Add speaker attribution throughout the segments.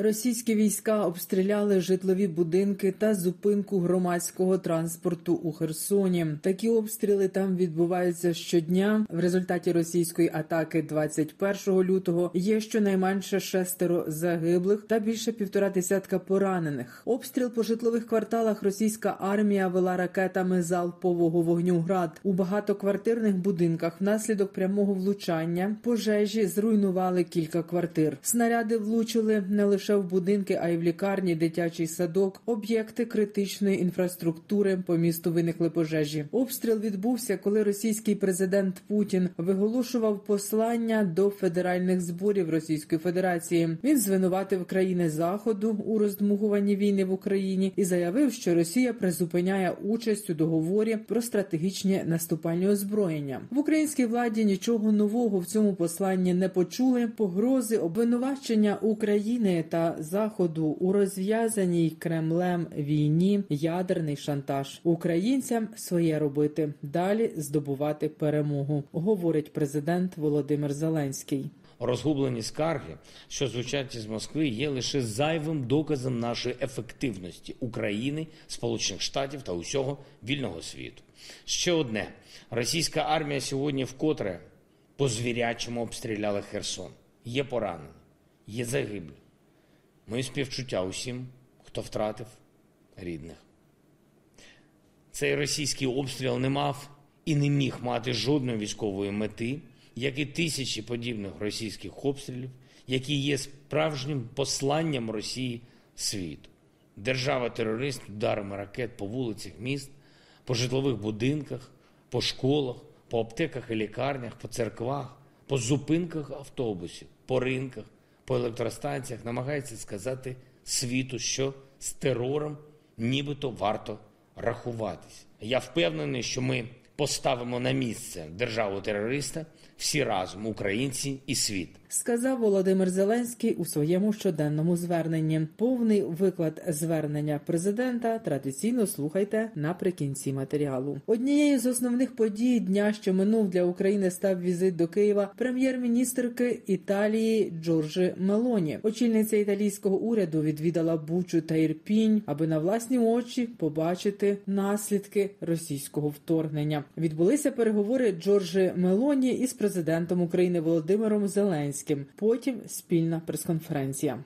Speaker 1: Російські війська обстріляли житлові будинки та зупинку громадського транспорту у Херсоні. Такі обстріли там відбуваються щодня. В результаті російської атаки 21 лютого є щонайменше шестеро загиблих та більше півтора десятка поранених. Обстріл по житлових кварталах російська армія вела ракетами залпового вогню град у багатоквартирних будинках. Внаслідок прямого влучання пожежі зруйнували кілька квартир. Снаряди влучили не лише лише в будинки, а й в лікарні, дитячий садок, об'єкти критичної інфраструктури по місту виникли пожежі. Обстріл відбувся, коли російський президент Путін виголошував послання до федеральних зборів Російської Федерації. Він звинуватив країни заходу у роздмугуванні війни в Україні і заявив, що Росія призупиняє участь у договорі про стратегічні наступальні озброєння в українській владі. Нічого нового в цьому посланні не почули. Погрози обвинувачення України та заходу у розв'язаній Кремлем війні ядерний шантаж українцям своє робити далі здобувати перемогу, говорить президент Володимир Зеленський.
Speaker 2: Розгублені скарги, що звучать із Москви, є лише зайвим доказом нашої ефективності України, Сполучених Штатів та усього вільного світу. Ще одне: російська армія сьогодні вкотре по звірячому обстріляла Херсон. Є поранені, є загиблі. Мої співчуття усім, хто втратив рідних. Цей російський обстріл не мав і не міг мати жодної військової мети, як і тисячі подібних російських обстрілів, які є справжнім посланням Росії світу. Держава-терорист ударами ракет по вулицях міст, по житлових будинках, по школах, по аптеках і лікарнях, по церквах, по зупинках автобусів, по ринках по електростанціях намагається сказати світу, що з терором нібито варто рахуватись. Я впевнений, що ми поставимо на місце державу терориста всі разом, українці і світ.
Speaker 1: Сказав Володимир Зеленський у своєму щоденному зверненні. Повний виклад звернення президента традиційно слухайте наприкінці матеріалу. Однією з основних подій дня, що минув для України, став візит до Києва прем'єр-міністрки Італії Джорджі Мелоні. Очільниця італійського уряду відвідала Бучу та Ірпінь, аби на власні очі побачити наслідки російського вторгнення. Відбулися переговори Джорджі Мелоні із президентом України Володимиром Зеленським. Потім спільна прес-конференція.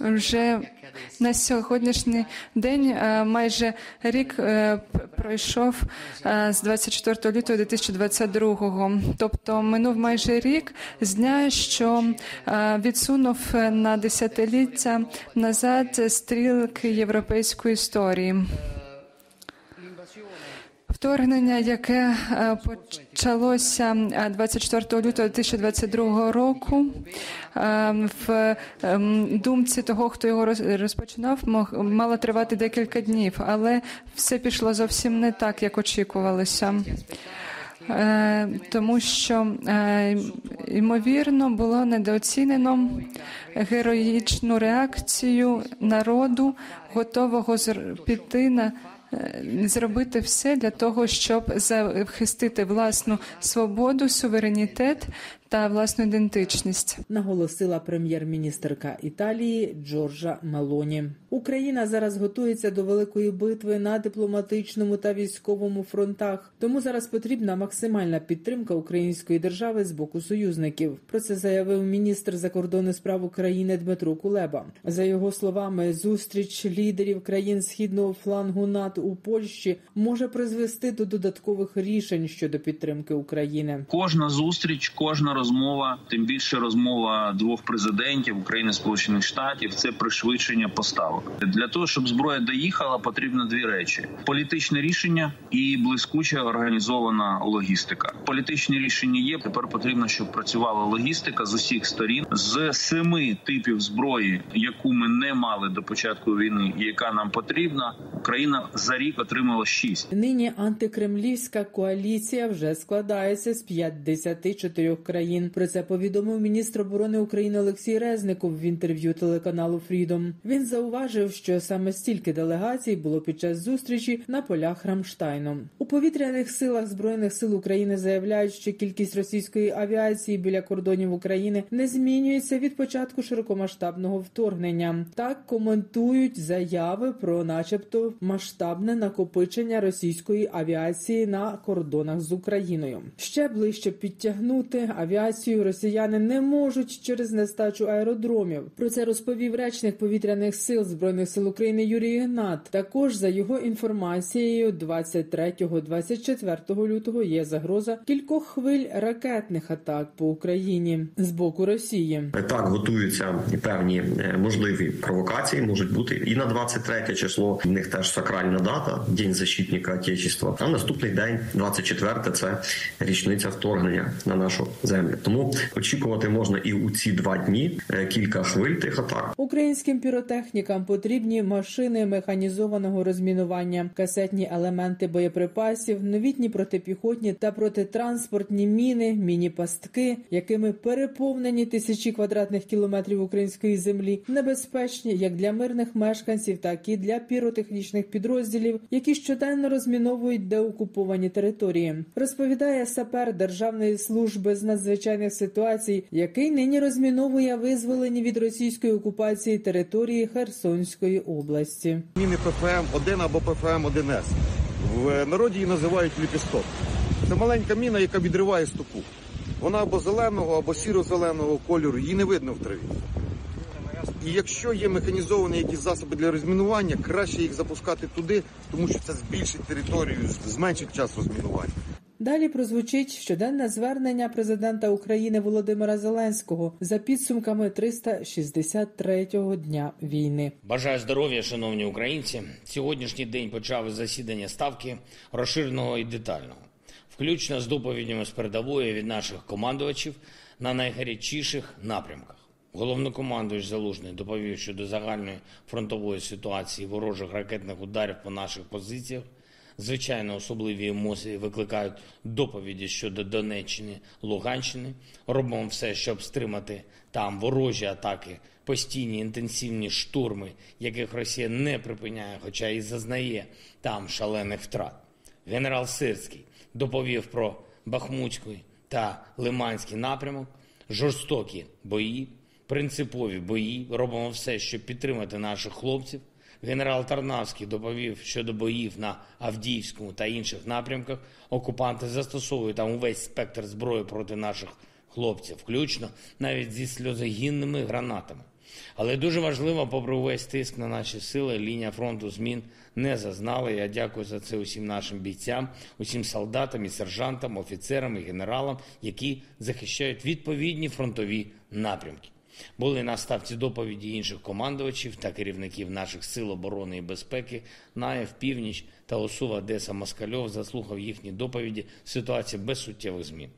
Speaker 3: Вже на сьогоднішній день майже рік пройшов з 24 лютого 2022-го. Тобто минув майже рік з дня, що відсунув на десятиліття назад стрілки європейської історії. Вторгнення, яке почалося 24 лютого 2022 року, в думці того, хто його розпочинав, мало тривати декілька днів, але все пішло зовсім не так, як очікувалося. Тому що ймовірно було недооцінено героїчну реакцію народу, готового піти на зробити все для того, щоб захистити власну свободу, суверенітет та власну ідентичність,
Speaker 1: наголосила прем'єр-міністрка Італії Джорджа Мелоні. Україна зараз готується до великої битви на дипломатичному та військовому фронтах. Тому зараз потрібна максимальна підтримка української держави з боку союзників. Про це заявив міністр закордонних справ України Дмитро Кулеба. За його словами, зустріч лідерів країн східного флангу НАТО у Польщі може призвести до додаткових рішень щодо підтримки України.
Speaker 4: Кожна зустріч, кожна розмова, тим більше розмова двох президентів України Сполучених Штатів. Це пришвидшення поставок для того, щоб зброя доїхала, потрібно дві речі: політичне рішення і блискуча організована логістика. Політичні рішення є. Тепер потрібно, щоб працювала логістика з усіх сторін з семи типів зброї, яку ми не мали до початку війни, яка нам потрібна. Україна за рік отримала шість.
Speaker 1: Нині антикремлівська коаліція вже складається з 54 країн. Про це повідомив міністр оборони України Олексій Резников в інтерв'ю телеканалу Фрідом. Він зауважив, що саме стільки делегацій було під час зустрічі на полях Рамштайну. У повітряних силах збройних сил України заявляють, що кількість російської авіації біля кордонів України не змінюється від початку широкомасштабного вторгнення. Так коментують заяви про, начебто, масштабне накопичення російської авіації на кордонах з Україною. Ще ближче підтягнути авіацію росіяни не можуть через нестачу аеродромів. Про це розповів речник повітряних сил збройних сил України Юрій Гнат. Також за його інформацією, 23-24 лютого є загроза кількох хвиль ракетних атак по Україні з боку Росії.
Speaker 5: Так готуються певні е, можливі провокації, можуть бути і на 23 число. В них теж сакральна дата День защитника Отечества. А наступний день, 24 це річниця вторгнення на нашу землю. Тому очікувати можна і у ці два дні е, кілька хвиль тих атак.
Speaker 1: Українським піротехнікам потрібні машини механізованого розмінування, касетні елементи боєприпасів, новітні протипіхотні та протитранспортні міни, міні-пастки, якими переповнені тисячі квадратних кілометрів української землі, небезпечні як для мирних мешканців, так і для піротехнічних підрозділів, які щоденно розміновують деокуповані території. Розповідає сапер Державної служби з надзвичайних ситуацій, який нині розміновує визволені від російської окупації території Херсонської області.
Speaker 6: Міни ПФМ-1 або ПФМ-1С. В народі її називають ліпісток. Це маленька міна, яка відриває стопу. Вона або зеленого, або сіро-зеленого кольору, її не видно в траві. І якщо є механізовані якісь засоби для розмінування, краще їх запускати туди, тому що це збільшить територію, зменшить час розмінування.
Speaker 1: Далі прозвучить щоденне звернення президента України Володимира Зеленського за підсумками 363-го дня війни.
Speaker 2: Бажаю здоров'я, шановні українці. Сьогоднішній день почав засідання ставки розширеного і детального, включно з доповідями з передової від наших командувачів на найгарячіших напрямках. Головнокомандуючий Залужний доповів щодо загальної фронтової ситуації ворожих ракетних ударів по наших позиціях. Звичайно, особливі емоції викликають доповіді щодо Донеччини, Луганщини. Робимо все, щоб стримати там ворожі атаки, постійні інтенсивні штурми, яких Росія не припиняє, хоча і зазнає там шалених втрат. Генерал Сирський доповів про Бахмутський та Лиманський напрямок, жорстокі бої, принципові бої. Робимо все, щоб підтримати наших хлопців. Генерал Тарнавський доповів щодо боїв на Авдіївському та інших напрямках. Окупанти застосовують там увесь спектр зброї проти наших хлопців, включно навіть зі сльозогінними гранатами. Але дуже важливо, попри увесь тиск на наші сили, лінія фронту змін не зазнала. Я дякую за це усім нашим бійцям, усім солдатам і сержантам, офіцерам і генералам, які захищають відповідні фронтові напрямки. Були на ставці доповіді інших командувачів та керівників наших сил оборони і безпеки. Наєв, Північ та Осува Деса Москальов заслухав їхні доповіді. Ситуація без суттєвих змін.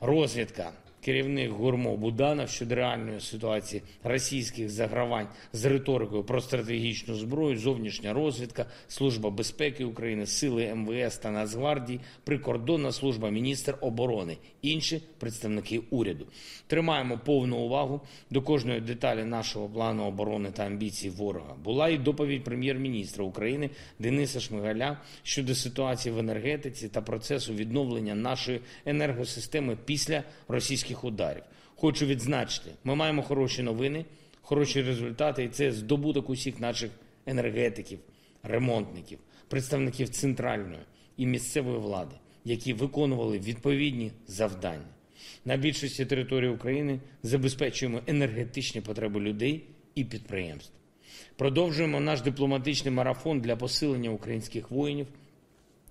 Speaker 2: Розвідка. Керівник Гурмо Буданов щодо реальної ситуації російських загравань з риторикою про стратегічну зброю, зовнішня розвідка, служба безпеки України, сили МВС та Нацгвардії, прикордонна служба, міністр оборони, інші представники уряду. Тримаємо повну увагу до кожної деталі нашого плану оборони та амбіцій ворога. Була і доповідь прем'єр-міністра України Дениса Шмигаля щодо ситуації в енергетиці та процесу відновлення нашої енергосистеми після російських ударів. Хочу відзначити, ми маємо хороші новини, хороші результати, і це здобуток усіх наших енергетиків, ремонтників, представників центральної і місцевої влади, які виконували відповідні завдання. На більшості території України забезпечуємо енергетичні потреби людей і підприємств. Продовжуємо наш дипломатичний марафон для посилення українських воїнів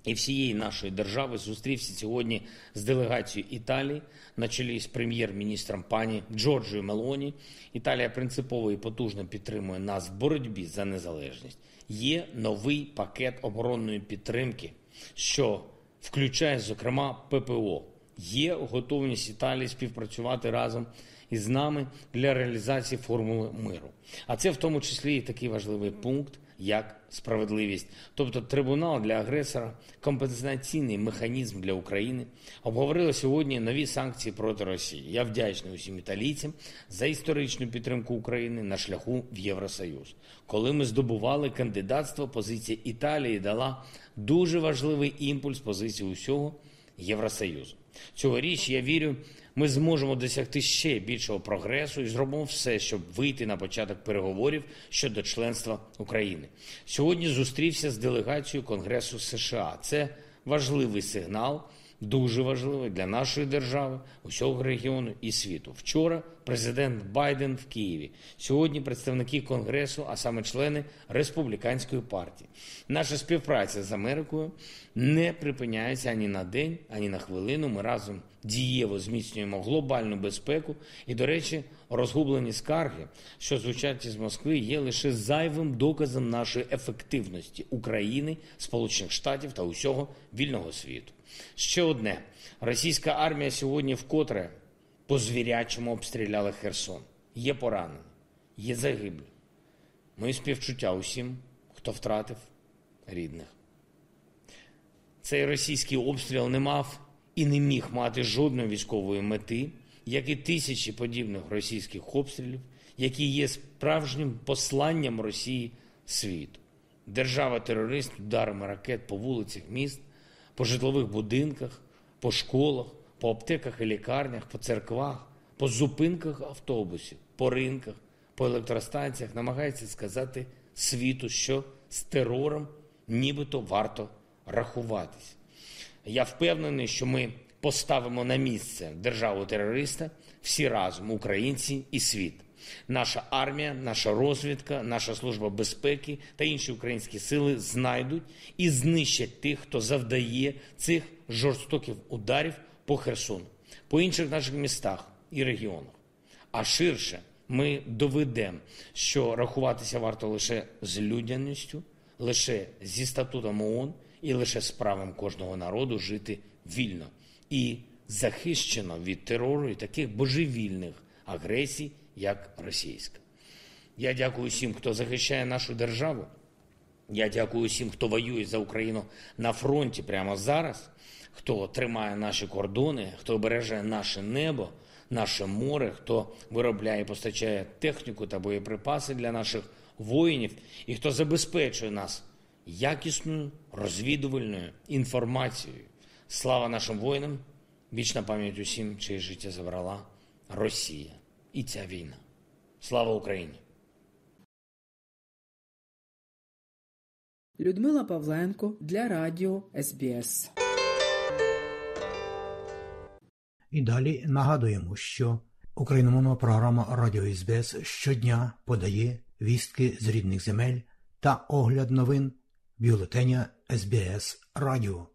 Speaker 2: і всієї нашої держави зустрівся сьогодні з делегацією Італії на чолі з прем'єр-міністром пані Джорджою Мелоні. Італія принципово і потужно підтримує нас в боротьбі за незалежність. Є новий пакет оборонної підтримки, що включає, зокрема, ППО. Є готовність Італії співпрацювати разом із нами для реалізації формули миру. А це в тому числі і такий важливий пункт, як справедливість, тобто трибунал для агресора, компенсаційний механізм для України. Обговорили сьогодні нові санкції проти Росії. Я вдячний усім італійцям за історичну підтримку України на шляху в Євросоюз. Коли ми здобували кандидатство, позиція Італії дала дуже важливий імпульс позиції усього Євросоюзу. Цьогоріч я вірю, ми зможемо досягти ще більшого прогресу і зробимо все, щоб вийти на початок переговорів щодо членства України. Сьогодні зустрівся з делегацією Конгресу США. Це важливий сигнал дуже важливе для нашої держави, усього регіону і світу. Вчора президент Байден в Києві. Сьогодні представники Конгресу, а саме члени республіканської партії. Наша співпраця з Америкою не припиняється ані на день, ані на хвилину. Ми разом дієво зміцнюємо глобальну безпеку. І, до речі, розгублені скарги, що звучать із Москви, є лише зайвим доказом нашої ефективності України, Сполучених Штатів та усього вільного світу. Ще одне: російська армія сьогодні вкотре по звірячому обстріляла Херсон. Є поранені, є загиблі. Мої співчуття усім, хто втратив рідних. Цей російський обстріл не мав і не міг мати жодної військової мети, як і тисячі подібних російських обстрілів, які є справжнім посланням Росії світу. Держава-терорист ударами ракет по вулицях міст по житлових будинках, по школах, по аптеках і лікарнях, по церквах, по зупинках автобусів, по ринках, по електростанціях намагається сказати світу, що з терором нібито варто рахуватись. Я впевнений, що ми поставимо на місце державу терориста всі разом, українці і світ. Наша армія, наша розвідка, наша служба безпеки та інші українські сили знайдуть і знищать тих, хто завдає цих жорстоких ударів по Херсону, по інших наших містах і регіонах. А ширше ми доведемо, що рахуватися варто лише з людяністю, лише зі статутом ООН і лише з правом кожного народу жити вільно і захищено від терору і таких божевільних агресій як російська. Я дякую всім, хто захищає нашу державу. Я дякую всім, хто воює за Україну на фронті прямо зараз, хто тримає наші кордони, хто береже наше небо, наше море, хто виробляє і постачає техніку та боєприпаси для наших воїнів, і хто забезпечує нас якісною розвідувальною інформацією. Слава нашим воїнам! Вічна пам'ять усім, чиє життя забрала Росія і ця війна. Слава Україні!
Speaker 1: Людмила Павленко для Радіо СБС.
Speaker 7: І далі нагадуємо, що україномовна програма Радіо СБС щодня подає вістки з рідних земель та огляд новин бюлетеня СБС Радіо.